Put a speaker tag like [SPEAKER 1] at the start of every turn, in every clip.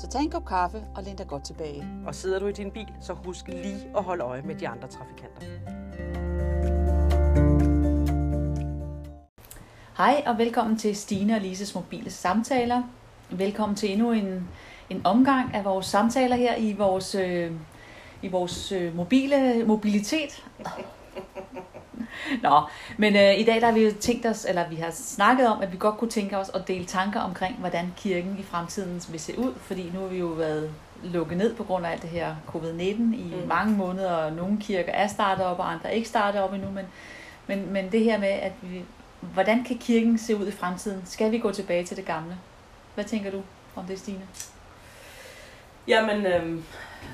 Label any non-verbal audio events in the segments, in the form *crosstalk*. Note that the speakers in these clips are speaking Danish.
[SPEAKER 1] Så tag en kop kaffe og læn dig godt tilbage.
[SPEAKER 2] Og sidder du i din bil, så husk lige at holde øje med de andre trafikanter.
[SPEAKER 1] Hej og velkommen til Stine og Lises mobile samtaler. Velkommen til endnu en, en omgang af vores samtaler her i vores, øh, i vores øh, mobile mobilitet. *laughs* Nå, men øh, i dag der har vi jo tænkt os, eller vi har snakket om, at vi godt kunne tænke os at dele tanker omkring, hvordan kirken i fremtiden vil se ud, fordi nu har vi jo været lukket ned på grund af alt det her covid-19 i mm. mange måneder, og nogle kirker er startet op, og andre er ikke startet op endnu, men, men, men det her med, at vi, hvordan kan kirken se ud i fremtiden? Skal vi gå tilbage til det gamle? Hvad tænker du om det, Stine?
[SPEAKER 2] Jamen, øh,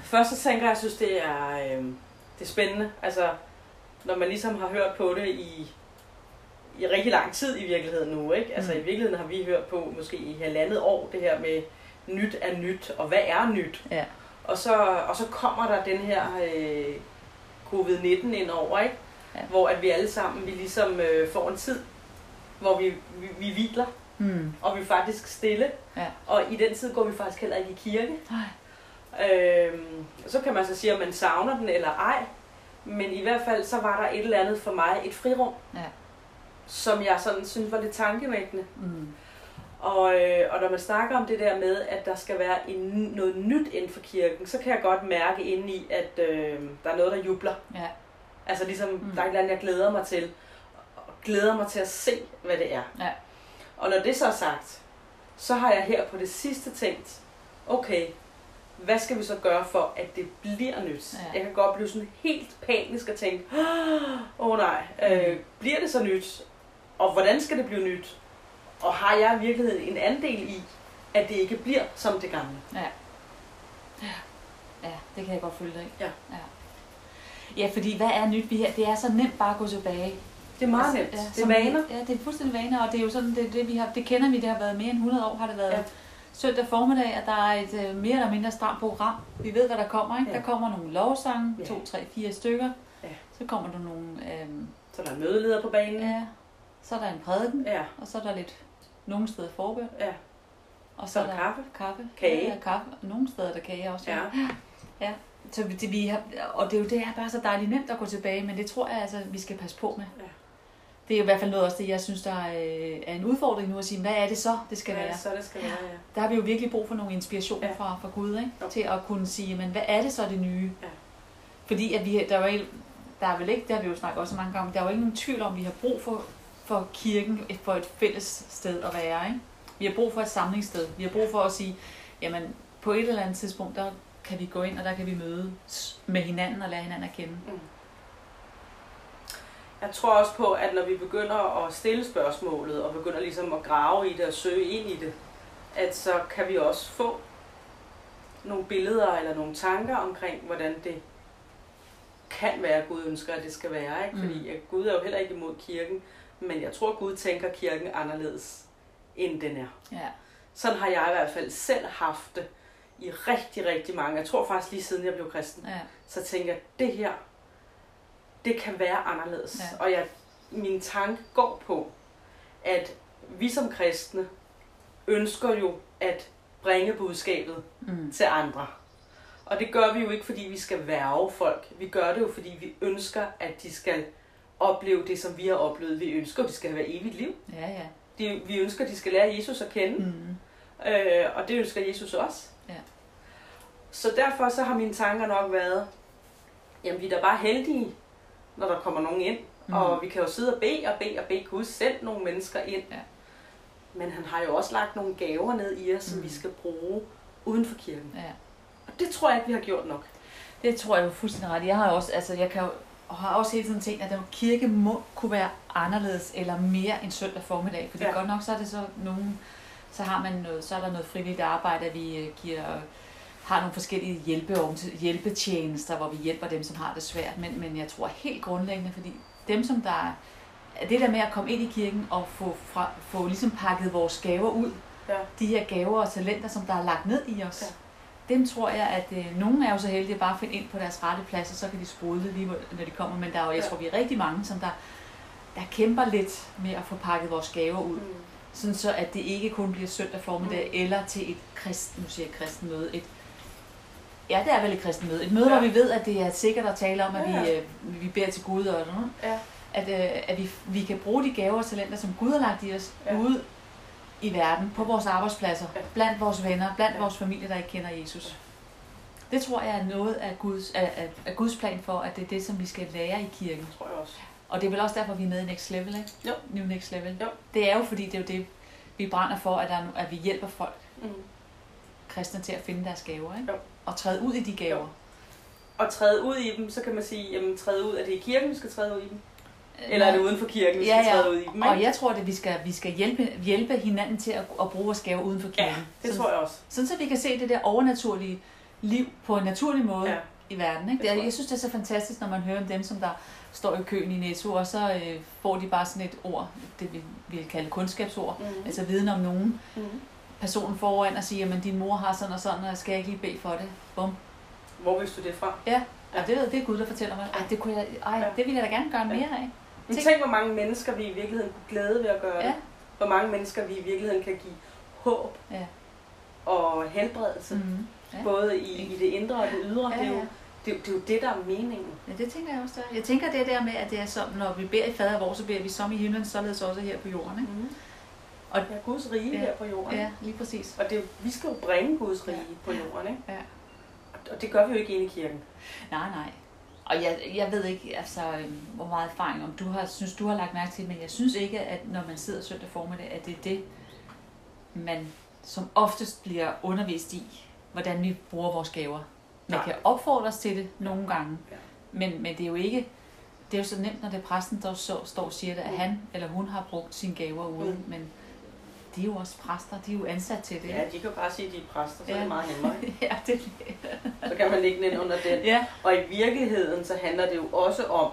[SPEAKER 2] først så tænker jeg, at jeg synes, det er, øh, det er spændende. Altså, når man ligesom har hørt på det i, i rigtig lang tid i virkeligheden nu, ikke? Altså mm. i virkeligheden har vi hørt på måske i halvandet år det her med nyt er nyt, og hvad er nyt?
[SPEAKER 1] Ja.
[SPEAKER 2] Og så, og så kommer der den her øh, covid-19 ind over, ikke?
[SPEAKER 1] Ja.
[SPEAKER 2] Hvor at vi alle sammen, vi ligesom øh, får en tid, hvor vi, vi, vi hviler,
[SPEAKER 1] Mm.
[SPEAKER 2] og vi er faktisk stille.
[SPEAKER 1] Ja.
[SPEAKER 2] Og i den tid går vi faktisk heller ikke i kirke.
[SPEAKER 1] Nej.
[SPEAKER 2] Øhm, så kan man så sige, om man savner den eller ej. Men i hvert fald, så var der et eller andet for mig, et frirum,
[SPEAKER 1] Ja.
[SPEAKER 2] som jeg sådan synes var lidt tankevækkende.
[SPEAKER 1] Mm.
[SPEAKER 2] Og, øh, og når man snakker om det der med, at der skal være en, noget nyt inden for kirken, så kan jeg godt mærke indeni, at øh, der er noget, der jubler.
[SPEAKER 1] Ja.
[SPEAKER 2] Altså ligesom,
[SPEAKER 1] Mm.
[SPEAKER 2] der er et eller andet, jeg glæder mig til. Og glæder mig til at se, hvad det er.
[SPEAKER 1] Ja.
[SPEAKER 2] Og når det så er sagt, så har jeg her på det sidste tænkt, okay, hvad skal vi så gøre for, at det bliver nyt?
[SPEAKER 1] Ja.
[SPEAKER 2] Jeg kan godt blive sådan helt panisk og tænke, åh oh, nej, øh, bliver det så nyt? Og hvordan skal det blive nyt? Og har jeg i virkeligheden en andel i, at det ikke bliver som det gamle?
[SPEAKER 1] Ja. Ja. Ja, det kan jeg godt følge dig i.
[SPEAKER 2] Ja.
[SPEAKER 1] ja. Ja, fordi hvad er nyt? Vi her? Det er så nemt bare at gå tilbage.
[SPEAKER 2] Det er meget
[SPEAKER 1] Altså,
[SPEAKER 2] nemt.
[SPEAKER 1] Ja,
[SPEAKER 2] det er vaner.
[SPEAKER 1] Ja, det er fuldstændig vaner, og det er jo sådan, det, det, vi har, det kender vi, det har været mere end 100 år, har det været
[SPEAKER 2] Ja.
[SPEAKER 1] Ja. søndag formiddag, at der er et øh, mere eller mindre stramt program. Vi ved, hvad der kommer, ikke?
[SPEAKER 2] Ja.
[SPEAKER 1] Der kommer nogle lovsange,
[SPEAKER 2] Ja.
[SPEAKER 1] to, tre, fire stykker.
[SPEAKER 2] Ja.
[SPEAKER 1] Så kommer der nogle, øh,
[SPEAKER 2] Så der er mødeleder på banen.
[SPEAKER 1] ja, så er der en prædiken,
[SPEAKER 2] Ja,
[SPEAKER 1] og så er der lidt, nogle steder forbøn,
[SPEAKER 2] ja.
[SPEAKER 1] og
[SPEAKER 2] Så er der kaffe.
[SPEAKER 1] kaffe.
[SPEAKER 2] Kage.
[SPEAKER 1] Ja, kaffe. Og nogle steder er der kage også.
[SPEAKER 2] Ja. *laughs*
[SPEAKER 1] ja. Så vi- det, vi har, og det er jo det er bare så dejligt nemt at gå tilbage, men det tror jeg altså, vi skal passe på med.
[SPEAKER 2] Ja.
[SPEAKER 1] Det er i hvert fald noget også det, jeg synes, der er, øh, er en udfordring nu at sige, hvad er det så, det skal
[SPEAKER 2] Hvad er
[SPEAKER 1] være?
[SPEAKER 2] det så, det skal være, ja.
[SPEAKER 1] Der har vi jo virkelig brug for nogle inspirationer
[SPEAKER 2] Ja.
[SPEAKER 1] fra, fra Gud, ikke?
[SPEAKER 2] Jo.
[SPEAKER 1] til at kunne sige, men hvad er det så det nye?
[SPEAKER 2] Ja.
[SPEAKER 1] Fordi at vi, der, er jo, der er vel ikke, det har vi jo snakket også mange gange der er jo ikke nogen tvivl om, at vi har brug for, for kirken, for et fælles sted at være. Ikke? Vi har brug for et samlingssted. Vi har brug for at sige, jamen på et eller andet tidspunkt, der kan vi gå ind, og der kan vi mødes med hinanden og lære hinanden at kende.
[SPEAKER 2] Mm. Jeg tror også på, at når vi begynder at stille spørgsmålet, og begynder ligesom at grave i det og søge ind i det, at så kan vi også få nogle billeder eller nogle tanker omkring, hvordan det kan være, at Gud ønsker, at det skal være. Ikke?
[SPEAKER 1] Mm.
[SPEAKER 2] Fordi at Gud er jo heller ikke imod kirken, men jeg tror, at Gud tænker kirken anderledes, end den er.
[SPEAKER 1] Ja.
[SPEAKER 2] Sådan har jeg i hvert fald selv haft det i rigtig, rigtig mange. Jeg tror faktisk lige siden jeg blev kristen
[SPEAKER 1] Ja.
[SPEAKER 2] så tænker jeg, det her, det kan være anderledes.
[SPEAKER 1] Ja.
[SPEAKER 2] Og jeg, min tanke går på, at vi som kristne ønsker jo at bringe budskabet
[SPEAKER 1] Mm.
[SPEAKER 2] til andre. Og det gør vi jo ikke, fordi vi skal værve folk. Vi gør det jo, fordi vi ønsker, at de skal opleve det, som vi har oplevet. Vi ønsker, at de skal have evigt liv.
[SPEAKER 1] Ja, ja.
[SPEAKER 2] De, vi ønsker, at de skal lære Jesus at kende.
[SPEAKER 1] Mm.
[SPEAKER 2] Øh, og det ønsker Jesus også.
[SPEAKER 1] Ja.
[SPEAKER 2] Så derfor så har mine tanker nok været, jamen vi er da bare heldige, når der kommer nogen ind.
[SPEAKER 1] Mm.
[SPEAKER 2] Og vi kan jo sidde og bede og bede og bede Gud send nogle mennesker ind.
[SPEAKER 1] Ja.
[SPEAKER 2] Men han har jo også lagt nogle gaver ned i os, som
[SPEAKER 1] Mm.
[SPEAKER 2] vi skal bruge uden for kirken.
[SPEAKER 1] ja.
[SPEAKER 2] Og det tror jeg ikke, vi har gjort nok.
[SPEAKER 1] Det tror jeg, du er fuldstændig ret. Jeg har også, altså jeg kan jo, og har også hele tiden tænkt, at den kirke må kunne være anderledes eller mere end søndag formiddag. Fordi
[SPEAKER 2] Ja.
[SPEAKER 1] ja. godt nok så er det så nogen, så har man noget, så er der noget frivilligt arbejde, at vi øh, giver har nogle forskellige hjælpe, hjælpetjenester, hvor vi hjælper dem, som har det svært. Men, men jeg tror helt grundlæggende, fordi dem, som der er det der med at komme ind i kirken og få, fra, få ligesom pakket vores gaver ud, ja. de her gaver og talenter, som der er lagt ned i os, ja. dem tror jeg, at øh, nogle er jo så heldige at bare finde ind på deres rette plads, og så kan de sprudle lige, når de kommer. Men der er jo, jeg ja. tror, vi er rigtig mange, som der, der kæmper lidt med at få pakket vores gaver ud. Mm. Sådan så, at det ikke kun bliver søndag formiddag, mm. eller til et kristen, nu siger jeg kristen møde, et Ja, det er vel et kristen møde. Et møde, ja. hvor vi ved, at det er sikkert at tale om, at ja. vi, øh, vi beder til Gud og sådan noget. Ja. At, øh, at vi, vi kan bruge de gaver og talenter, som Gud har lagt i os, ja. ude i verden, på vores arbejdspladser, ja. blandt vores venner, blandt ja. vores familie, der ikke kender Jesus. Det tror jeg er noget af Guds, af, af, af Guds plan for, at det er det, som vi skal lære i kirken.
[SPEAKER 2] Det tror jeg også.
[SPEAKER 1] Og det er vel også derfor, vi er med i Next Level, ikke?
[SPEAKER 2] Jo.
[SPEAKER 1] New Next Level.
[SPEAKER 2] Jo.
[SPEAKER 1] Det er jo fordi, det er jo det, vi brænder for, at, der, at vi hjælper folk, mm. kristne, til at finde deres gaver, ikke?
[SPEAKER 2] Jo.
[SPEAKER 1] Og træde ud i de gaver.
[SPEAKER 2] Og træde ud i dem, så kan man sige, jamen træde ud, er det i kirken, vi skal træde ud i dem? Eller er det uden for kirken, vi ja, skal træde ud i dem? Ikke?
[SPEAKER 1] Og jeg tror, at vi skal, vi skal hjælpe, hjælpe hinanden til at, at bruge vores gaver uden for kirken. Ja,
[SPEAKER 2] det sådan, tror jeg også.
[SPEAKER 1] Sådan, så vi kan se det der overnaturlige liv på en naturlig måde ja. i verden. Ikke? Det, jeg, jeg synes, det er så fantastisk, når man hører om dem, som der står i køen i Netto, og så øh, får de bare sådan et ord, det vi vil kalde kundskabsord, mm-hmm. altså viden om nogen. Mm-hmm. Personen foran og siger, at din mor har sådan og sådan, og skal jeg ikke lige bede for det? Bum.
[SPEAKER 2] Hvor vidste du det fra?
[SPEAKER 1] Ja, ja. det, ved, det er Gud, der fortæller mig. Ej, det, kunne jeg, ej, ja. det ville jeg da gerne gøre mere af.
[SPEAKER 2] Men tænk, hvor mange mennesker vi i virkeligheden kunne glæde ved at gøre ja. det. Hvor mange mennesker vi i virkeligheden kan give håb
[SPEAKER 1] ja.
[SPEAKER 2] og helbredelse. Mm-hmm. Ja. Både i, i det indre og det ydre. Ja, ja. Det, er jo, det, det er jo det, der er meningen.
[SPEAKER 1] Ja, det tænker jeg også. Der. Jeg tænker det der med, at det er som, når vi beder i fader vor, så beder vi som i himlen, således også her på jorden. Ikke? Mm-hmm.
[SPEAKER 2] Og ja, Guds rige ja, her på jorden.
[SPEAKER 1] Ja, lige præcis.
[SPEAKER 2] Og det, vi skal jo bringe Guds rige ja. på jorden, ikke?
[SPEAKER 1] Ja.
[SPEAKER 2] Og det gør vi jo ikke inde i kirken.
[SPEAKER 1] Nej, nej. Og jeg, jeg ved ikke, altså, hvor meget erfaring om du har, synes, du har lagt mærke til, men jeg synes ikke, at når man sidder søndag formiddag, at det er det, man som oftest bliver undervist i, hvordan vi bruger vores gaver. Man kan opfordre os til det nogle gange, ja. men, men det er jo ikke, det er jo så nemt, når det er præsten, der så, står og siger det, at han eller hun har brugt sine gaver ude, mm. men de er jo også præster, de er jo ansat til det.
[SPEAKER 2] Ja, de kan jo bare sige, at de er præster, så ja. er det meget nemmere. *laughs*
[SPEAKER 1] ja, det
[SPEAKER 2] Så kan man lægge den ind under den.
[SPEAKER 1] Ja.
[SPEAKER 2] Og i virkeligheden, så handler det jo også om,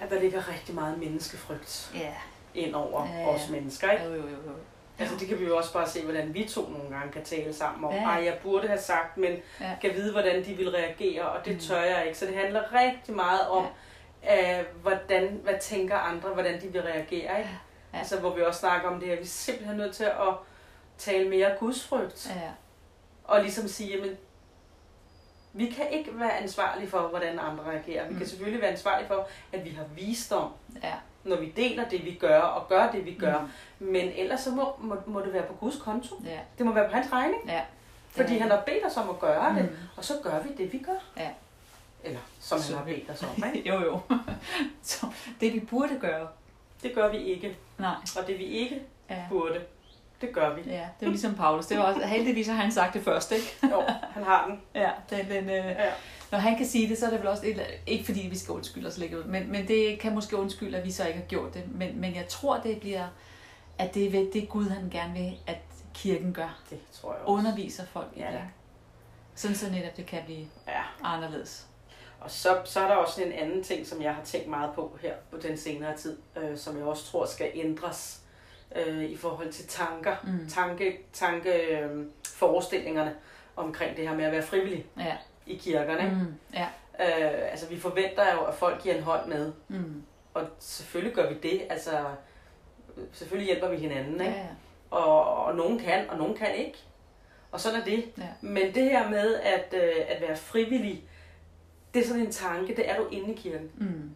[SPEAKER 2] at der ligger rigtig meget menneskefrygt
[SPEAKER 1] ja.
[SPEAKER 2] ind over ja, ja. os mennesker. Ikke?
[SPEAKER 1] Jo, jo, jo, jo.
[SPEAKER 2] Altså det kan vi jo også bare se, hvordan vi to nogle gange kan tale sammen om. Ja. Ej, jeg burde have sagt, men ja. kan vide, hvordan de vil reagere, og det mm. tør jeg ikke. Så det handler rigtig meget om, ja. uh, hvordan, hvad tænker andre, hvordan de vil reagere. Ikke? Ja. Altså hvor vi også snakker om det her, vi er simpelthen nødt til at tale mere gudsfrygt.
[SPEAKER 1] Ja.
[SPEAKER 2] Og ligesom sige, jamen, vi kan ikke være ansvarlige for, hvordan andre reagerer. Vi mm. kan selvfølgelig være ansvarlige for, at vi har visdom.
[SPEAKER 1] Ja
[SPEAKER 2] når vi deler det, vi gør, og gør det, vi gør. Mm. Men ellers så må, må, må det være på Guds konto.
[SPEAKER 1] Ja.
[SPEAKER 2] Det må være på hans regning.
[SPEAKER 1] Ja.
[SPEAKER 2] Fordi han har bedt os om at gøre mm. det, og så gør vi det, vi gør.
[SPEAKER 1] Ja.
[SPEAKER 2] Eller som så. han har bedt os om, ikke? *laughs*
[SPEAKER 1] jo, jo. *laughs* så det vi burde gøre.
[SPEAKER 2] Det gør vi ikke.
[SPEAKER 1] Nej.
[SPEAKER 2] Og det vi ikke ja. burde, det gør vi.
[SPEAKER 1] Ja, det er ligesom Paulus. Det var også, heldigvis har han sagt det først, ikke?
[SPEAKER 2] jo, han har den.
[SPEAKER 1] Ja, den, den, øh, ja når han kan sige det, så er det vel også, et, ikke fordi vi skal undskylde os lægge ud, men, men det kan måske undskylde, at vi så ikke har gjort det. Men, men jeg tror, det bliver, at det er det Gud, han gerne vil, at kirken gør.
[SPEAKER 2] Det tror jeg
[SPEAKER 1] også. Underviser folk i ja. det. Sådan så netop det kan blive
[SPEAKER 2] ja.
[SPEAKER 1] anderledes.
[SPEAKER 2] Og så, så er der også en anden ting, som jeg har tænkt meget på her på den senere tid, øh, som jeg også tror skal ændres øh, i forhold til tanker, mm. tanke, tanke øh, forestillingerne omkring det her med at være frivillig.
[SPEAKER 1] Ja
[SPEAKER 2] i kirkerne.
[SPEAKER 1] Mm, ja.
[SPEAKER 2] øh, altså vi forventer jo, at folk giver en hånd med.
[SPEAKER 1] Mm.
[SPEAKER 2] Og selvfølgelig gør vi det. Altså, selvfølgelig hjælper vi hinanden. Ikke?
[SPEAKER 1] Ja, ja.
[SPEAKER 2] Og, og nogen kan, og nogen kan ikke. Og sådan er det.
[SPEAKER 1] Ja.
[SPEAKER 2] Men det her med at, øh, at være frivillig, det er sådan en tanke, det er du inde i kirken.
[SPEAKER 1] Mm.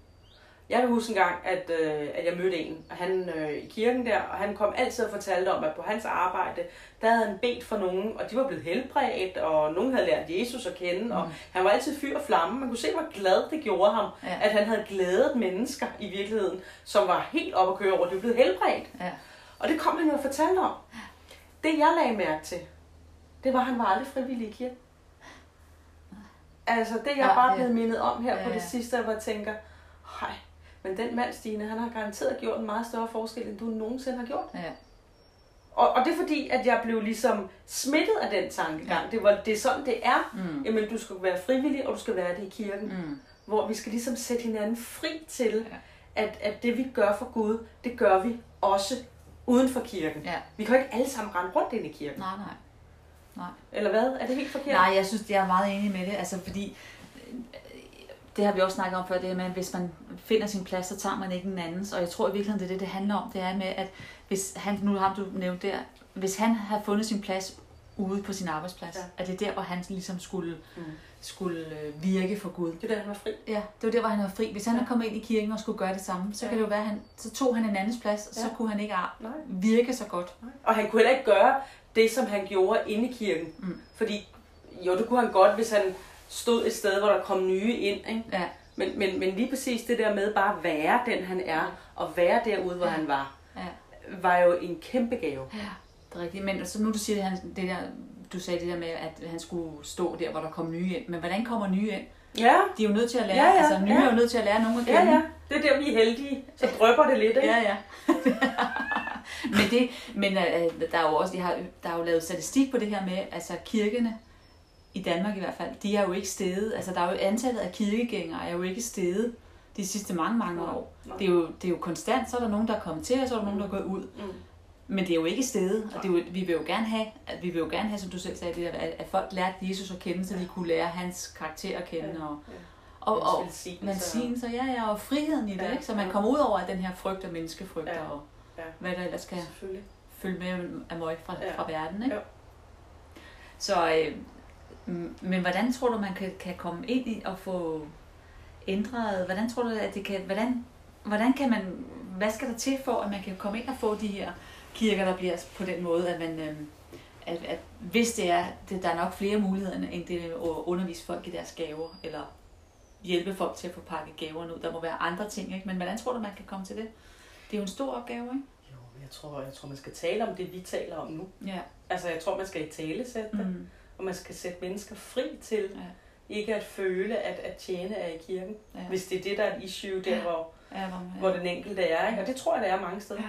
[SPEAKER 2] Jeg kan huske en gang, at, øh, at jeg mødte en, og han øh, i kirken der, og han kom altid og fortalte om, at på hans arbejde, der havde han bedt for nogen, og de var blevet helbredt, og nogen havde lært Jesus at kende, mm. og han var altid fyr og flamme. Man kunne se, hvor glad det gjorde ham,
[SPEAKER 1] ja.
[SPEAKER 2] at han havde glædet mennesker i virkeligheden, som var helt oppe at køre over, de var blevet helbredt.
[SPEAKER 1] Ja.
[SPEAKER 2] Og det kom han jo og fortalte om. Det jeg lagde mærke til, det var, at han var aldrig frivillig i kirken. Altså, det jeg ja, bare blevet mindet om her ja, på det sidste, hvor jeg tænker, hej, men den mand, Stine, han har garanteret gjort en meget større forskel, end du nogensinde har gjort.
[SPEAKER 1] Ja.
[SPEAKER 2] Og, og det er fordi, at jeg blev ligesom smittet af den tankegang. Ja. Det, var, det er sådan, det er.
[SPEAKER 1] Mm.
[SPEAKER 2] Jamen, du skal være frivillig, og du skal være det i kirken.
[SPEAKER 1] Mm.
[SPEAKER 2] Hvor vi skal ligesom sætte hinanden fri til,
[SPEAKER 1] Ja.
[SPEAKER 2] at, at det vi gør for Gud, det gør vi også uden for kirken.
[SPEAKER 1] Ja.
[SPEAKER 2] Vi kan jo ikke alle sammen rende rundt ind i kirken.
[SPEAKER 1] Nej, nej. Nej.
[SPEAKER 2] Eller hvad? Er det helt forkert?
[SPEAKER 1] Nej, jeg synes, jeg er meget enig med det, altså fordi det har vi også snakket om før, det her med, at hvis man finder sin plads, så tager man ikke en andens. Og jeg tror i virkeligheden, det er det, det handler om. Det er med, at hvis han, nu har du nævnt der, hvis han har fundet sin plads ude på sin arbejdsplads,
[SPEAKER 2] Ja.
[SPEAKER 1] ja. at det er der, hvor han ligesom skulle,
[SPEAKER 2] Mm.
[SPEAKER 1] skulle øh, virke for Gud.
[SPEAKER 2] Det er der, han var fri.
[SPEAKER 1] Ja, det var der, hvor han var fri. Hvis han
[SPEAKER 2] Ja.
[SPEAKER 1] ja. kom ind i kirken og skulle gøre det samme, så
[SPEAKER 2] Ja.
[SPEAKER 1] ja. kan det jo være, at han, så tog han en andens plads, og så
[SPEAKER 2] Ja.
[SPEAKER 1] kunne han ikke
[SPEAKER 2] Nej.
[SPEAKER 1] virke så godt.
[SPEAKER 2] Og han kunne heller ikke gøre det, som han gjorde inde i kirken.
[SPEAKER 1] Mm.
[SPEAKER 2] Fordi, jo, det kunne han godt, hvis han stod et sted, hvor der kom nye ind. Ikke?
[SPEAKER 1] Ja,
[SPEAKER 2] Men, men, men lige præcis det der med bare at være den, han er, og være derude, hvor
[SPEAKER 1] Ja.
[SPEAKER 2] han var,
[SPEAKER 1] ja.
[SPEAKER 2] var jo en kæmpe gave.
[SPEAKER 1] Ja, det er rigtigt. Men altså, nu du siger det, han, det der, du sagde det der med, at han skulle stå der, hvor der kom nye ind. Men hvordan kommer nye ind?
[SPEAKER 2] Ja,
[SPEAKER 1] De er jo nødt til at lære,
[SPEAKER 2] Ja, ja,
[SPEAKER 1] altså nye
[SPEAKER 2] ja.
[SPEAKER 1] er jo nødt til at lære nogen at
[SPEAKER 2] ja,
[SPEAKER 1] kende.
[SPEAKER 2] ja. Det er der, vi er heldige. Så *laughs* drøber det lidt, ikke?
[SPEAKER 1] Ja, ja. *laughs* men det, men øh, der er jo også, de har, der er jo lavet statistik på det her med, altså kirkene, i Danmark i hvert fald, de er jo ikke steget. Altså der er jo antallet af kirkegængere er jo ikke steget de sidste mange, mange år.
[SPEAKER 2] nej.
[SPEAKER 1] Det er, jo, det er jo konstant, så er der nogen, der er kommet til, og så er der nogen, der er gået ud.
[SPEAKER 2] Mm.
[SPEAKER 1] Men det er jo ikke stedet, og det er jo, vi vil jo gerne have, at vi vil jo gerne have, som du selv sagde, det der, at, folk lærte Jesus at kende, så de kunne lære hans karakter at kende, og, og, og
[SPEAKER 2] velsignelse.
[SPEAKER 1] velsignelser, ja, ja, og friheden i det, ikke? så man kommer ud over den her frygt og menneskefrygt,
[SPEAKER 2] Ja,
[SPEAKER 1] og
[SPEAKER 2] ja.
[SPEAKER 1] hvad der ellers kan følge med af møg fra,
[SPEAKER 2] Ja.
[SPEAKER 1] fra verden. Ikke?
[SPEAKER 2] Jo.
[SPEAKER 1] Så, øh, men hvordan tror du, man kan, kan komme ind i og få ændret, hvordan tror du, at det kan, hvordan, hvordan kan man, hvad skal der til for, at man kan komme ind og få de her kirker, der bliver på den måde, at man, øh, at, at hvis det er, det, der er nok flere muligheder, end det at undervise folk i deres gaver, eller hjælpe folk til at få pakket gaverne ud. Der må være andre ting, ikke? Men hvordan tror du, man kan komme til det? Det er jo en stor opgave, ikke?
[SPEAKER 2] Jo, men jeg tror, jeg tror, man skal tale om det, vi taler om nu.
[SPEAKER 1] Ja.
[SPEAKER 2] Altså, jeg tror, man skal i tale sætte det,
[SPEAKER 1] Mm.
[SPEAKER 2] og man skal sætte mennesker fri til
[SPEAKER 1] Ja.
[SPEAKER 2] ikke at føle, at, at tjene er i kirken.
[SPEAKER 1] Ja.
[SPEAKER 2] Hvis det er det, der er et issue der,
[SPEAKER 1] Ja.
[SPEAKER 2] hvor,
[SPEAKER 1] Ja, hvor,
[SPEAKER 2] hvor den enkelte er. Ikke? Og det tror jeg, der er mange steder.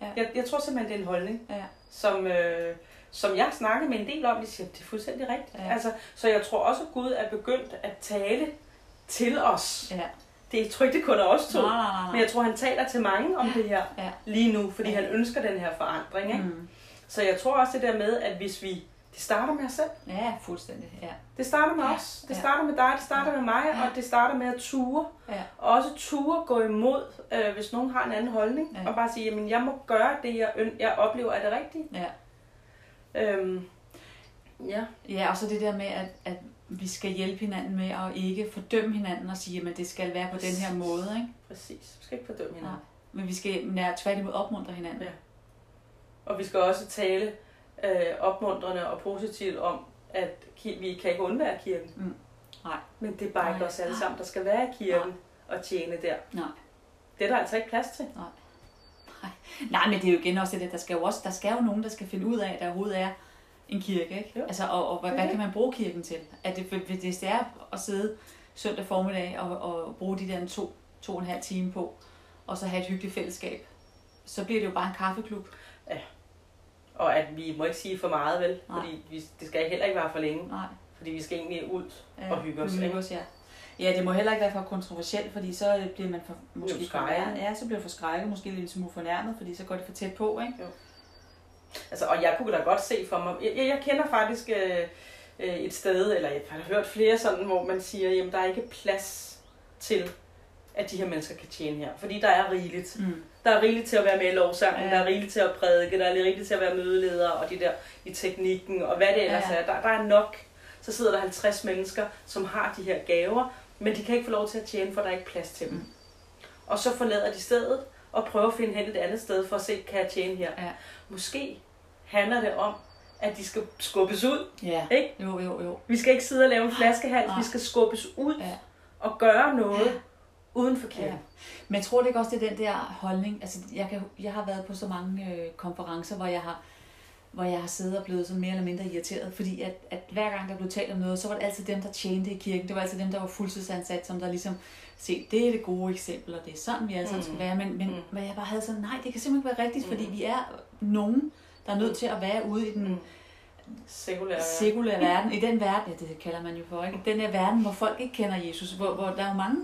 [SPEAKER 1] Ja. Ja.
[SPEAKER 2] Jeg, jeg tror simpelthen, det er en holdning,
[SPEAKER 1] Ja.
[SPEAKER 2] som, øh, som jeg snakker med en del om. De siger, det er fuldstændig rigtigt.
[SPEAKER 1] Ja.
[SPEAKER 2] Altså, så jeg tror også, at Gud er begyndt at tale til os.
[SPEAKER 1] Ja.
[SPEAKER 2] Det det kun er os to.
[SPEAKER 1] Nej, nej, nej.
[SPEAKER 2] Men jeg tror, han taler til mange om det her
[SPEAKER 1] Ja.
[SPEAKER 2] lige nu, fordi
[SPEAKER 1] Ja.
[SPEAKER 2] han ønsker den her forandring. Ikke?
[SPEAKER 1] Mm.
[SPEAKER 2] Så jeg tror også det der med, at hvis vi... Det starter med os selv.
[SPEAKER 1] Ja, fuldstændig. Ja.
[SPEAKER 2] Det starter med
[SPEAKER 1] Ja.
[SPEAKER 2] os. Det
[SPEAKER 1] Ja.
[SPEAKER 2] starter med dig, det starter med mig,
[SPEAKER 1] Ja.
[SPEAKER 2] og det starter med at ture.
[SPEAKER 1] Ja.
[SPEAKER 2] Og også ture gå imod, øh, hvis nogen har en anden holdning.
[SPEAKER 1] Ja.
[SPEAKER 2] Og bare sige, jamen jeg må gøre det, jeg, jeg oplever er det rigtige.
[SPEAKER 1] Ja.
[SPEAKER 2] Øhm, ja.
[SPEAKER 1] ja, og så det der med, at, at vi skal hjælpe hinanden med at ikke fordømme hinanden og sige, at det skal være på den her måde. Ikke?
[SPEAKER 2] Præcis. Vi skal ikke fordømme hinanden.
[SPEAKER 1] Men vi skal nær, tværtimod opmuntre hinanden.
[SPEAKER 2] Ja. Og vi skal også tale øh, opmuntrende og positivt om, at vi kan ikke undvære kirken.
[SPEAKER 1] Mm. Nej.
[SPEAKER 2] Men det er bare ikke
[SPEAKER 1] Nej.
[SPEAKER 2] os alle sammen, der skal være i kirken og tjene der.
[SPEAKER 1] Nej.
[SPEAKER 2] Det er der altså ikke plads til. *laughs*
[SPEAKER 1] Nej, men det er jo igen også det, der der skal jo også, der skal jo nogen, der skal finde ud af, at der overhovedet er en kirke, ikke?
[SPEAKER 2] Jo.
[SPEAKER 1] Altså, og, og hvad, hvad kan man bruge kirken til? At det, hvis det er at sidde søndag formiddag og, og bruge de der to, to og en halv time på, og så have et hyggeligt fællesskab, så bliver det jo bare en kaffeklub.
[SPEAKER 2] Og at vi må ikke sige for meget, vel?
[SPEAKER 1] Nej.
[SPEAKER 2] Fordi vi, det skal heller ikke være for længe.
[SPEAKER 1] Nej.
[SPEAKER 2] Fordi vi skal egentlig ud
[SPEAKER 1] Ja,
[SPEAKER 2] og hygge os.
[SPEAKER 1] hygge
[SPEAKER 2] Ikke?
[SPEAKER 1] os ja. ja, det må heller ikke være for kontroversielt, fordi så øh, bliver man for, måske for. Ja, så bliver man for skrækket, måske lidt smule fornærmet, fordi så går det for tæt på, ikke?
[SPEAKER 2] Altså, og jeg kunne da godt se for mig... Jeg, jeg, kender faktisk øh, øh, et sted, eller jeg har hørt flere sådan, hvor man siger, jamen der er ikke plads til, at de her mennesker kan tjene her. Fordi der er rigeligt.
[SPEAKER 1] Mm.
[SPEAKER 2] Der er rigeligt til at være med i lovsangen,
[SPEAKER 1] Ja.
[SPEAKER 2] der er rigeligt til at prædike, der er rigeligt til at være mødeleder, og de der i teknikken, og hvad det ellers
[SPEAKER 1] ja.
[SPEAKER 2] er. Der, der er nok. Så sidder der 50 mennesker, som har de her gaver, men de kan ikke få lov til at tjene, for der er ikke plads til dem.
[SPEAKER 1] Mm.
[SPEAKER 2] Og så forlader de stedet, og prøver at finde hen et andet sted, for at se, kan jeg tjene her.
[SPEAKER 1] Ja.
[SPEAKER 2] Måske handler det om, at de skal skubbes ud.
[SPEAKER 1] Ja.
[SPEAKER 2] Ikke?
[SPEAKER 1] Jo, jo, jo.
[SPEAKER 2] Vi skal ikke sidde og lave en flaskehals,
[SPEAKER 1] Nej.
[SPEAKER 2] vi skal skubbes ud
[SPEAKER 1] Ja.
[SPEAKER 2] og gøre noget
[SPEAKER 1] Ja.
[SPEAKER 2] uden for
[SPEAKER 1] Ja.
[SPEAKER 2] kirken.
[SPEAKER 1] Men jeg tror det ikke også, det er den der holdning. Altså, jeg, kan, jeg har været på så mange øh, konferencer, hvor jeg har hvor jeg har siddet og blevet sådan mere eller mindre irriteret, fordi at, at hver gang der blev talt om noget, så var det altid dem, der tjente i kirken. Det var altid dem, der var fuldtidsansat, som der ligesom, se, det er det gode eksempel, og det er sådan, vi alle sammen
[SPEAKER 2] Mm.
[SPEAKER 1] skal være. Men, men
[SPEAKER 2] Mm.
[SPEAKER 1] mm. jeg bare havde sådan, nej, det kan simpelthen ikke være rigtigt, fordi
[SPEAKER 2] Mm.
[SPEAKER 1] vi er nogen, der er nødt til at være ude i den
[SPEAKER 2] Mm. Sekulære.
[SPEAKER 1] sekulære *laughs* verden, i den verden, ja det kalder man jo for, ikke? Den her verden, hvor folk ikke kender Jesus, hvor, hvor der er jo mange,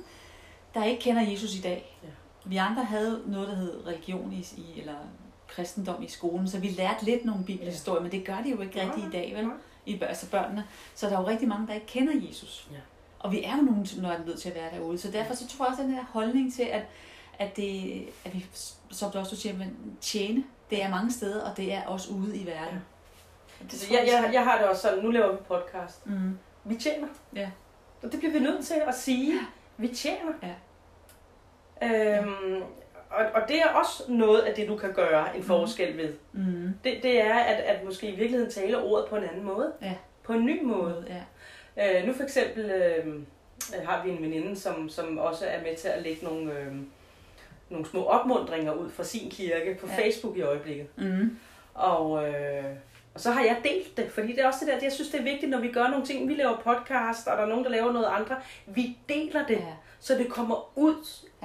[SPEAKER 1] der ikke kender Jesus i dag.
[SPEAKER 2] Ja.
[SPEAKER 1] Vi andre havde noget, der hed religion i, i eller kristendom i skolen, så vi lærte lidt nogle bibelhistorier, men det gør de jo ikke rigtigt i dag, vel? I, bør- altså børnene. Så der er jo rigtig mange, der ikke kender Jesus.
[SPEAKER 2] Ja.
[SPEAKER 1] Og vi er jo nogen, når er nødt til at være derude. Så derfor så tror jeg også, at den her holdning til, at, at, det, at vi, som du også siger, men tjene, det er mange steder, og det er også ude i verden.
[SPEAKER 2] Ja.
[SPEAKER 1] Det
[SPEAKER 2] jeg,
[SPEAKER 1] jeg,
[SPEAKER 2] jeg, har det også sådan, nu laver vi podcast.
[SPEAKER 1] Mm.
[SPEAKER 2] Vi tjener.
[SPEAKER 1] Ja.
[SPEAKER 2] Og det bliver vi nødt til at sige. Vi tjener.
[SPEAKER 1] Ja.
[SPEAKER 2] Øhm, og, og det er også noget af det, du kan gøre en forskel ved.
[SPEAKER 1] Mm.
[SPEAKER 2] Det, det er at, at måske i virkeligheden tale ordet på en anden måde.
[SPEAKER 1] Ja.
[SPEAKER 2] På en ny måde.
[SPEAKER 1] Ja.
[SPEAKER 2] Øh, nu for eksempel øh, har vi en veninde, som, som også er med til at lægge nogle, øh, nogle små opmundringer ud fra sin kirke på
[SPEAKER 1] Ja.
[SPEAKER 2] Facebook i øjeblikket.
[SPEAKER 1] Mm.
[SPEAKER 2] Og, øh, og så har jeg delt det, fordi det er også det der, jeg synes det er vigtigt, når vi gør nogle ting. Vi laver podcast, og der er nogen, der laver noget andre. Vi deler det,
[SPEAKER 1] Ja.
[SPEAKER 2] så det kommer ud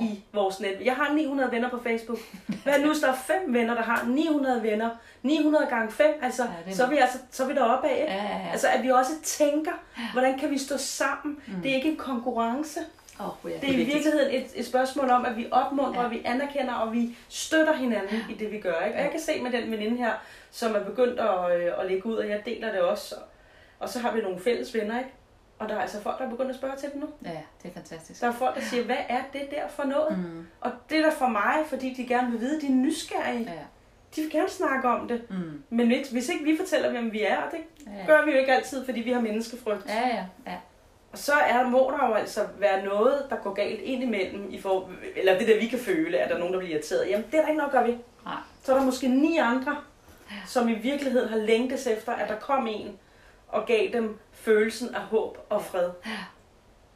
[SPEAKER 2] i vores net. Jeg har 900 venner på Facebook. Hvad nu, hvis der er fem venner, der har 900 venner? 900 gange 5, altså,
[SPEAKER 1] Ja,
[SPEAKER 2] så er vi altså så er vi deroppe af.
[SPEAKER 1] Ja, ja, ja.
[SPEAKER 2] Altså, at vi også tænker, hvordan kan vi stå sammen?
[SPEAKER 1] Mm.
[SPEAKER 2] Det er ikke en konkurrence.
[SPEAKER 1] Oh, ja,
[SPEAKER 2] Det er i virkeligheden et, et spørgsmål om, at vi opmuntrer,
[SPEAKER 1] Ja.
[SPEAKER 2] ja. vi anerkender, og vi støtter hinanden i det, vi gør. Ikke? Og jeg kan se med den veninde her, som er begyndt at, øh, at lægge ud, og jeg deler det også. Og så har vi nogle fælles venner, ikke? Og der er altså folk, der er begyndt at spørge til det nu.
[SPEAKER 1] Ja, det er fantastisk.
[SPEAKER 2] Der er folk, der siger, hvad er det der for noget?
[SPEAKER 1] Mm.
[SPEAKER 2] Og det er der for mig, fordi de gerne vil vide, de er nysgerrige.
[SPEAKER 1] Ja.
[SPEAKER 2] De vil gerne snakke om det.
[SPEAKER 1] Mm.
[SPEAKER 2] Men hvis, hvis ikke vi fortæller, hvem vi er, og det
[SPEAKER 1] Ja.
[SPEAKER 2] gør vi jo ikke altid, fordi vi har menneskefrygt.
[SPEAKER 1] Ja, ja, ja.
[SPEAKER 2] Og så er, må der jo altså være noget, der går galt ind imellem, i for, eller det der, vi kan føle, at der er nogen, der bliver irriteret. Jamen, det er der ikke at gøre ved.
[SPEAKER 1] Nej.
[SPEAKER 2] Så er der måske ni andre, som i virkeligheden har længtes efter, at der kom en og gav dem følelsen af håb og fred.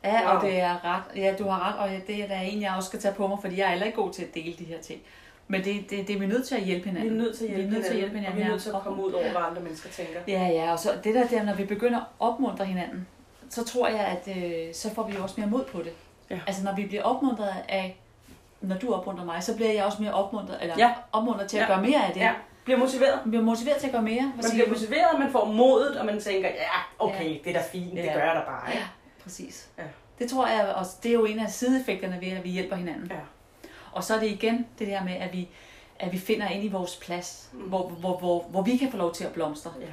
[SPEAKER 1] Ja, og
[SPEAKER 2] Wow.
[SPEAKER 1] det er ret. Ja, du har ret, og det er der en, jeg også skal tage på mig, fordi jeg er heller ikke god til at dele de her ting. Men det, det, det er vi nødt til at hjælpe
[SPEAKER 2] Vi
[SPEAKER 1] hinanden.
[SPEAKER 2] er nødt til at hjælpe,
[SPEAKER 1] vi er nødt til at hjælpe
[SPEAKER 2] og
[SPEAKER 1] hinanden.
[SPEAKER 2] vi er nødt til at komme ud over, hvad andre mennesker tænker.
[SPEAKER 1] Ja, ja, og så det der, der, når vi begynder at opmuntre hinanden, så tror jeg, at øh, så får vi jo også mere mod på det.
[SPEAKER 2] Ja.
[SPEAKER 1] Altså når vi bliver opmuntret af, når du opmuntrer mig, så bliver jeg også mere opmuntret, eller
[SPEAKER 2] Ja.
[SPEAKER 1] opmuntret til at
[SPEAKER 2] Ja.
[SPEAKER 1] gøre mere af det.
[SPEAKER 2] Ja, bliver motiveret.
[SPEAKER 1] Man bliver motiveret til at gøre mere. Hvad
[SPEAKER 2] Man bliver
[SPEAKER 1] du?
[SPEAKER 2] motiveret, man får modet, og man tænker, ja, okay,
[SPEAKER 1] Ja.
[SPEAKER 2] det er da fint, det
[SPEAKER 1] Ja.
[SPEAKER 2] gør jeg da bare. Ikke?
[SPEAKER 1] Præcis.
[SPEAKER 2] Ja.
[SPEAKER 1] Det tror jeg også, det er jo en af sideeffekterne ved, at vi hjælper hinanden.
[SPEAKER 2] Ja.
[SPEAKER 1] Og så er det igen det der med, at vi, at vi finder ind i vores plads,
[SPEAKER 2] Mm.
[SPEAKER 1] hvor, hvor, hvor, hvor vi kan få lov til at blomstre.
[SPEAKER 2] Ja.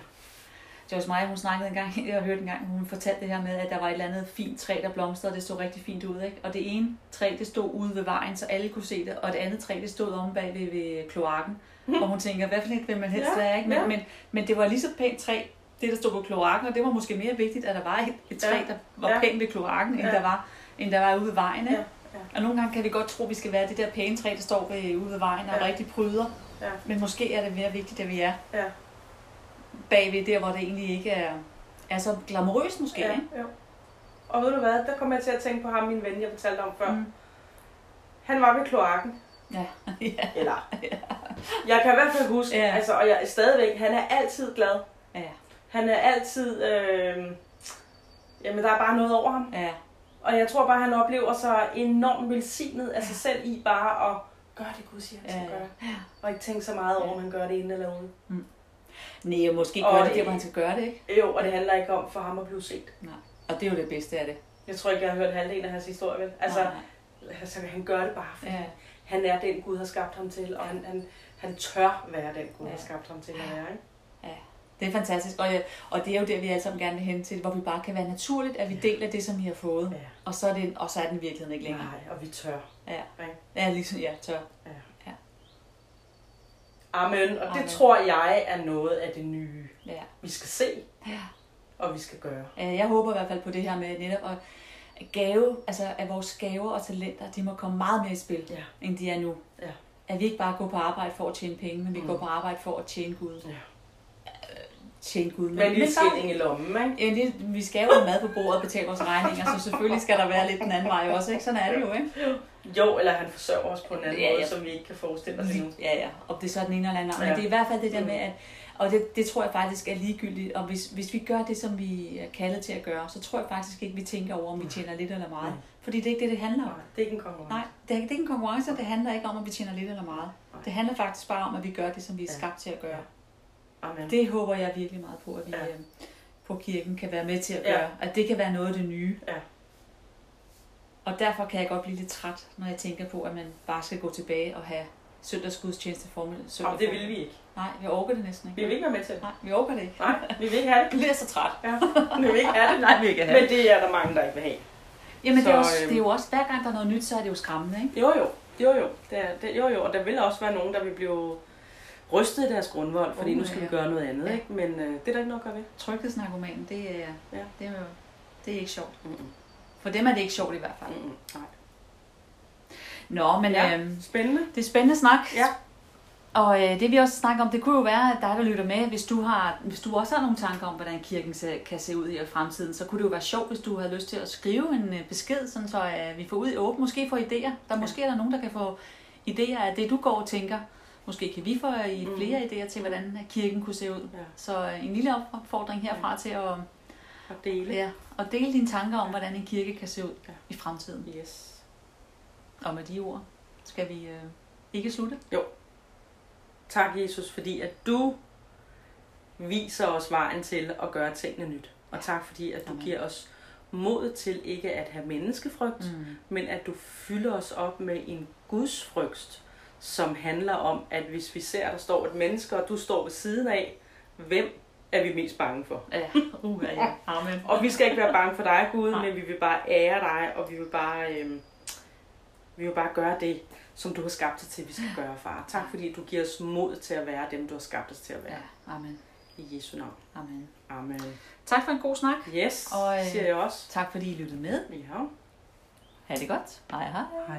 [SPEAKER 1] Joyce Meyer, hun snakkede en gang, *laughs* jeg har hørt en gang, hun fortalte det her med, at der var et eller andet fint træ, der blomstrede, og det så rigtig fint ud. Ikke? Og det ene træ, det stod ude ved vejen, så alle kunne se det, og det andet træ, det stod om bag ved, ved kloakken. Og hun tænker, hvad for et vil man helst
[SPEAKER 2] Ja,
[SPEAKER 1] være? Ikke? Men,
[SPEAKER 2] ja.
[SPEAKER 1] men, men det var lige så pænt træ, det der stod på kloakken, og det var måske mere vigtigt, at der var et, et træ, der var
[SPEAKER 2] Ja.
[SPEAKER 1] pænt ved kloakken, end,
[SPEAKER 2] Ja.
[SPEAKER 1] der var, end der var ude ved vejen. Ikke?
[SPEAKER 2] Ja, ja.
[SPEAKER 1] Og nogle gange kan vi godt tro, at vi skal være det der pæne træ, der står ved, ude ved vejen og
[SPEAKER 2] Ja.
[SPEAKER 1] rigtig pryder.
[SPEAKER 2] Ja.
[SPEAKER 1] Men måske er det mere vigtigt, at vi er
[SPEAKER 2] Ja.
[SPEAKER 1] Bagved der, hvor det egentlig ikke er, er så glamourøst måske.
[SPEAKER 2] Ja,
[SPEAKER 1] Ikke?
[SPEAKER 2] jo. Og ved du hvad, der kom jeg til at tænke på ham, min ven, jeg fortalte om før. Mm.
[SPEAKER 1] Mm.
[SPEAKER 2] Han var ved kloakken.
[SPEAKER 1] Ja. *laughs* ja.
[SPEAKER 2] Eller, jeg kan i hvert fald huske,
[SPEAKER 1] Ja.
[SPEAKER 2] ja. altså, og jeg stadigvæk, han er altid glad.
[SPEAKER 1] Ja.
[SPEAKER 2] Han er altid, øh, jamen der er bare noget over ham.
[SPEAKER 1] Ja.
[SPEAKER 2] Og jeg tror bare, han oplever sig enormt velsignet af sig selv i bare at gøre det, Gud siger, han skal
[SPEAKER 1] Ja.
[SPEAKER 2] gøre. Og ikke tænke så meget over, om han gør det inde eller ude.
[SPEAKER 1] Nej, og måske
[SPEAKER 2] Og
[SPEAKER 1] gør det
[SPEAKER 2] det-
[SPEAKER 1] der, hvor han skal gøre det, ikke?
[SPEAKER 2] Jo, og det handler ikke om for ham at blive set.
[SPEAKER 1] Og det er jo det bedste af det.
[SPEAKER 2] Jeg tror ikke, jeg har hørt halvdelen af hans historie, vel? Altså,
[SPEAKER 1] Nej.
[SPEAKER 2] altså han gør det bare, fordi
[SPEAKER 1] Ja.
[SPEAKER 2] han er den Gud har skabt ham til, og han, han, han tør være den Gud
[SPEAKER 1] Ja.
[SPEAKER 2] har skabt ham til at være. Ikke?
[SPEAKER 1] Det er fantastisk, og, og det er jo der, vi alle sammen gerne vil hen til, hvor vi bare kan være naturligt, at vi deler det, som vi har fået.
[SPEAKER 2] Ja.
[SPEAKER 1] Og så er, det, og så er den virkeligheden ikke længere.
[SPEAKER 2] Nej, og vi tør.
[SPEAKER 1] Ja. Ja, ligesom, ja, tør.
[SPEAKER 2] Amen. Og det
[SPEAKER 1] Amen.
[SPEAKER 2] tror jeg er noget af det nye,
[SPEAKER 1] Ja.
[SPEAKER 2] vi skal se,
[SPEAKER 1] ja.
[SPEAKER 2] og vi skal gøre.
[SPEAKER 1] Øh, Jeg håber i hvert fald på det her med netop at gave, altså at vores gaver og talenter, de må komme meget mere i spil,
[SPEAKER 2] Ja.
[SPEAKER 1] end de er nu.
[SPEAKER 2] Ja.
[SPEAKER 1] At vi ikke bare går på arbejde for at tjene penge, men vi
[SPEAKER 2] Mm.
[SPEAKER 1] går på arbejde for at tjene Gud.
[SPEAKER 2] Ja.
[SPEAKER 1] Tjene Gud.
[SPEAKER 2] Med en lille skilling i lommen, ikke?
[SPEAKER 1] Ja, lige, vi skal jo have mad på bordet og betale vores regninger, så selvfølgelig skal der være lidt den anden vej også, ikke? Sådan er det jo, ikke?
[SPEAKER 2] Jo, eller han forsørger os på en anden
[SPEAKER 1] Ja,
[SPEAKER 2] måde,
[SPEAKER 1] ja.
[SPEAKER 2] som vi ikke kan forestille os endnu.
[SPEAKER 1] Ja, ja, om det er så den ene eller anden. Men
[SPEAKER 2] Ja.
[SPEAKER 1] det er i hvert fald det der
[SPEAKER 2] Mm.
[SPEAKER 1] med, at og det, det tror jeg faktisk er ligegyldigt. Og hvis, hvis vi gør det, som vi er kaldet til at gøre, så tror jeg faktisk ikke, vi tænker over, om vi tjener lidt eller meget.
[SPEAKER 2] Nej.
[SPEAKER 1] Fordi det er ikke det, det handler om.
[SPEAKER 2] Nej, det er ikke en konkurrence.
[SPEAKER 1] Nej, det er, det er ikke en konkurrence, og det handler ikke om, at vi tjener lidt eller meget.
[SPEAKER 2] Nej.
[SPEAKER 1] Det handler faktisk bare om, at vi gør det, som vi er skabt til at gøre.
[SPEAKER 2] Amen.
[SPEAKER 1] Det håber jeg virkelig meget på, at vi
[SPEAKER 2] Ja.
[SPEAKER 1] ja. på kirken kan være med til at
[SPEAKER 2] Ja.
[SPEAKER 1] gøre. At det kan være noget af det nye.
[SPEAKER 2] Ja.
[SPEAKER 1] Og derfor kan jeg godt blive lidt træt, når jeg tænker på, at man bare skal gå tilbage og have søndagsgudstjeneste formel. søndag
[SPEAKER 2] Og det vil vi ikke.
[SPEAKER 1] Nej, vi orker det næsten ikke.
[SPEAKER 2] Vi vil ikke være med til det.
[SPEAKER 1] Nej, vi orker det ikke.
[SPEAKER 2] Nej, vi vil ikke have det. *laughs*
[SPEAKER 1] Jeg bliver så træt.
[SPEAKER 2] Ja, vi vil ikke have det. *laughs*
[SPEAKER 1] Nej, vi vil ikke
[SPEAKER 2] Men det er der mange, der ikke vil have.
[SPEAKER 1] Jamen, det, er
[SPEAKER 2] Så,
[SPEAKER 1] også,
[SPEAKER 2] øhm,
[SPEAKER 1] det er jo også, hver gang der er noget nyt, så er det jo skræmmende, ikke?
[SPEAKER 2] Jo, jo. Jo, jo. Det er, det, jo, jo. Og der vil også være nogen, der vil blive rystet i deres grundvold, fordi
[SPEAKER 1] Uh,
[SPEAKER 2] nu skal vi
[SPEAKER 1] ja.
[SPEAKER 2] gøre noget andet.
[SPEAKER 1] Ja.
[SPEAKER 2] Ikke? Men øh, det er der ikke noget at gøre ved.
[SPEAKER 1] Tryghedsnarkomanen, det er,
[SPEAKER 2] Ja.
[SPEAKER 1] det er, det er ikke sjovt.
[SPEAKER 2] Mm-mm.
[SPEAKER 1] For dem er det ikke sjovt i hvert fald.
[SPEAKER 2] Mm-mm. Nej.
[SPEAKER 1] Nå, men
[SPEAKER 2] Ja.
[SPEAKER 1] øhm,
[SPEAKER 2] Spændende.
[SPEAKER 1] det er spændende snak.
[SPEAKER 2] Ja.
[SPEAKER 1] Og øh, det vi også snakker om, det kunne jo være, at dig, der lytter med, hvis du, har, hvis du også har nogle tanker om, hvordan kirken se, kan se ud i fremtiden, så kunne det jo være sjovt, hvis du havde lyst til at skrive en øh, besked, sådan så øh, vi får ud i åben, måske få idéer. Der
[SPEAKER 2] Ja.
[SPEAKER 1] måske er der nogen, der kan få idéer af det, du går og tænker. Måske kan vi få øh, i
[SPEAKER 2] Mhm.
[SPEAKER 1] flere idéer til, hvordan øh, kirken kunne se ud.
[SPEAKER 2] Ja.
[SPEAKER 1] Så øh, en lille opfordring herfra til at,
[SPEAKER 2] Og dele.
[SPEAKER 1] ja, at dele dine tanker om, hvordan en kirke kan se ud
[SPEAKER 2] Ja.
[SPEAKER 1] i fremtiden.
[SPEAKER 2] Yes.
[SPEAKER 1] Og med de ord skal vi øh, ikke slutte.
[SPEAKER 2] Tak, Jesus, fordi at du viser os vejen til at gøre tingene nyt. Og tak, fordi at du
[SPEAKER 1] Amen.
[SPEAKER 2] giver os mod til ikke at have menneskefrygt,
[SPEAKER 1] Mm.
[SPEAKER 2] men at du fylder os op med en Guds frygt, som handler om, at hvis vi ser, at der står et menneske, og du står ved siden af, hvem er vi mest bange for?
[SPEAKER 1] Ja, uh, ja. Amen.
[SPEAKER 2] Og vi skal ikke være bange for dig, Gud,
[SPEAKER 1] Nej.
[SPEAKER 2] men vi vil bare ære dig, og vi vil bare, øhm, vi vil bare gøre det, som du har skabt os til, vi skal gøre, far. Tak, fordi du giver os mod til at være dem, du har skabt os til at være.
[SPEAKER 1] Ja, amen.
[SPEAKER 2] I Jesu navn.
[SPEAKER 1] Amen.
[SPEAKER 2] Amen.
[SPEAKER 1] Tak for en god snak.
[SPEAKER 2] Yes,
[SPEAKER 1] Og, øh,
[SPEAKER 2] siger jeg også.
[SPEAKER 1] Tak fordi I lyttede med.
[SPEAKER 2] Ja.
[SPEAKER 1] Ha' det godt. Hej hej.
[SPEAKER 2] Hej.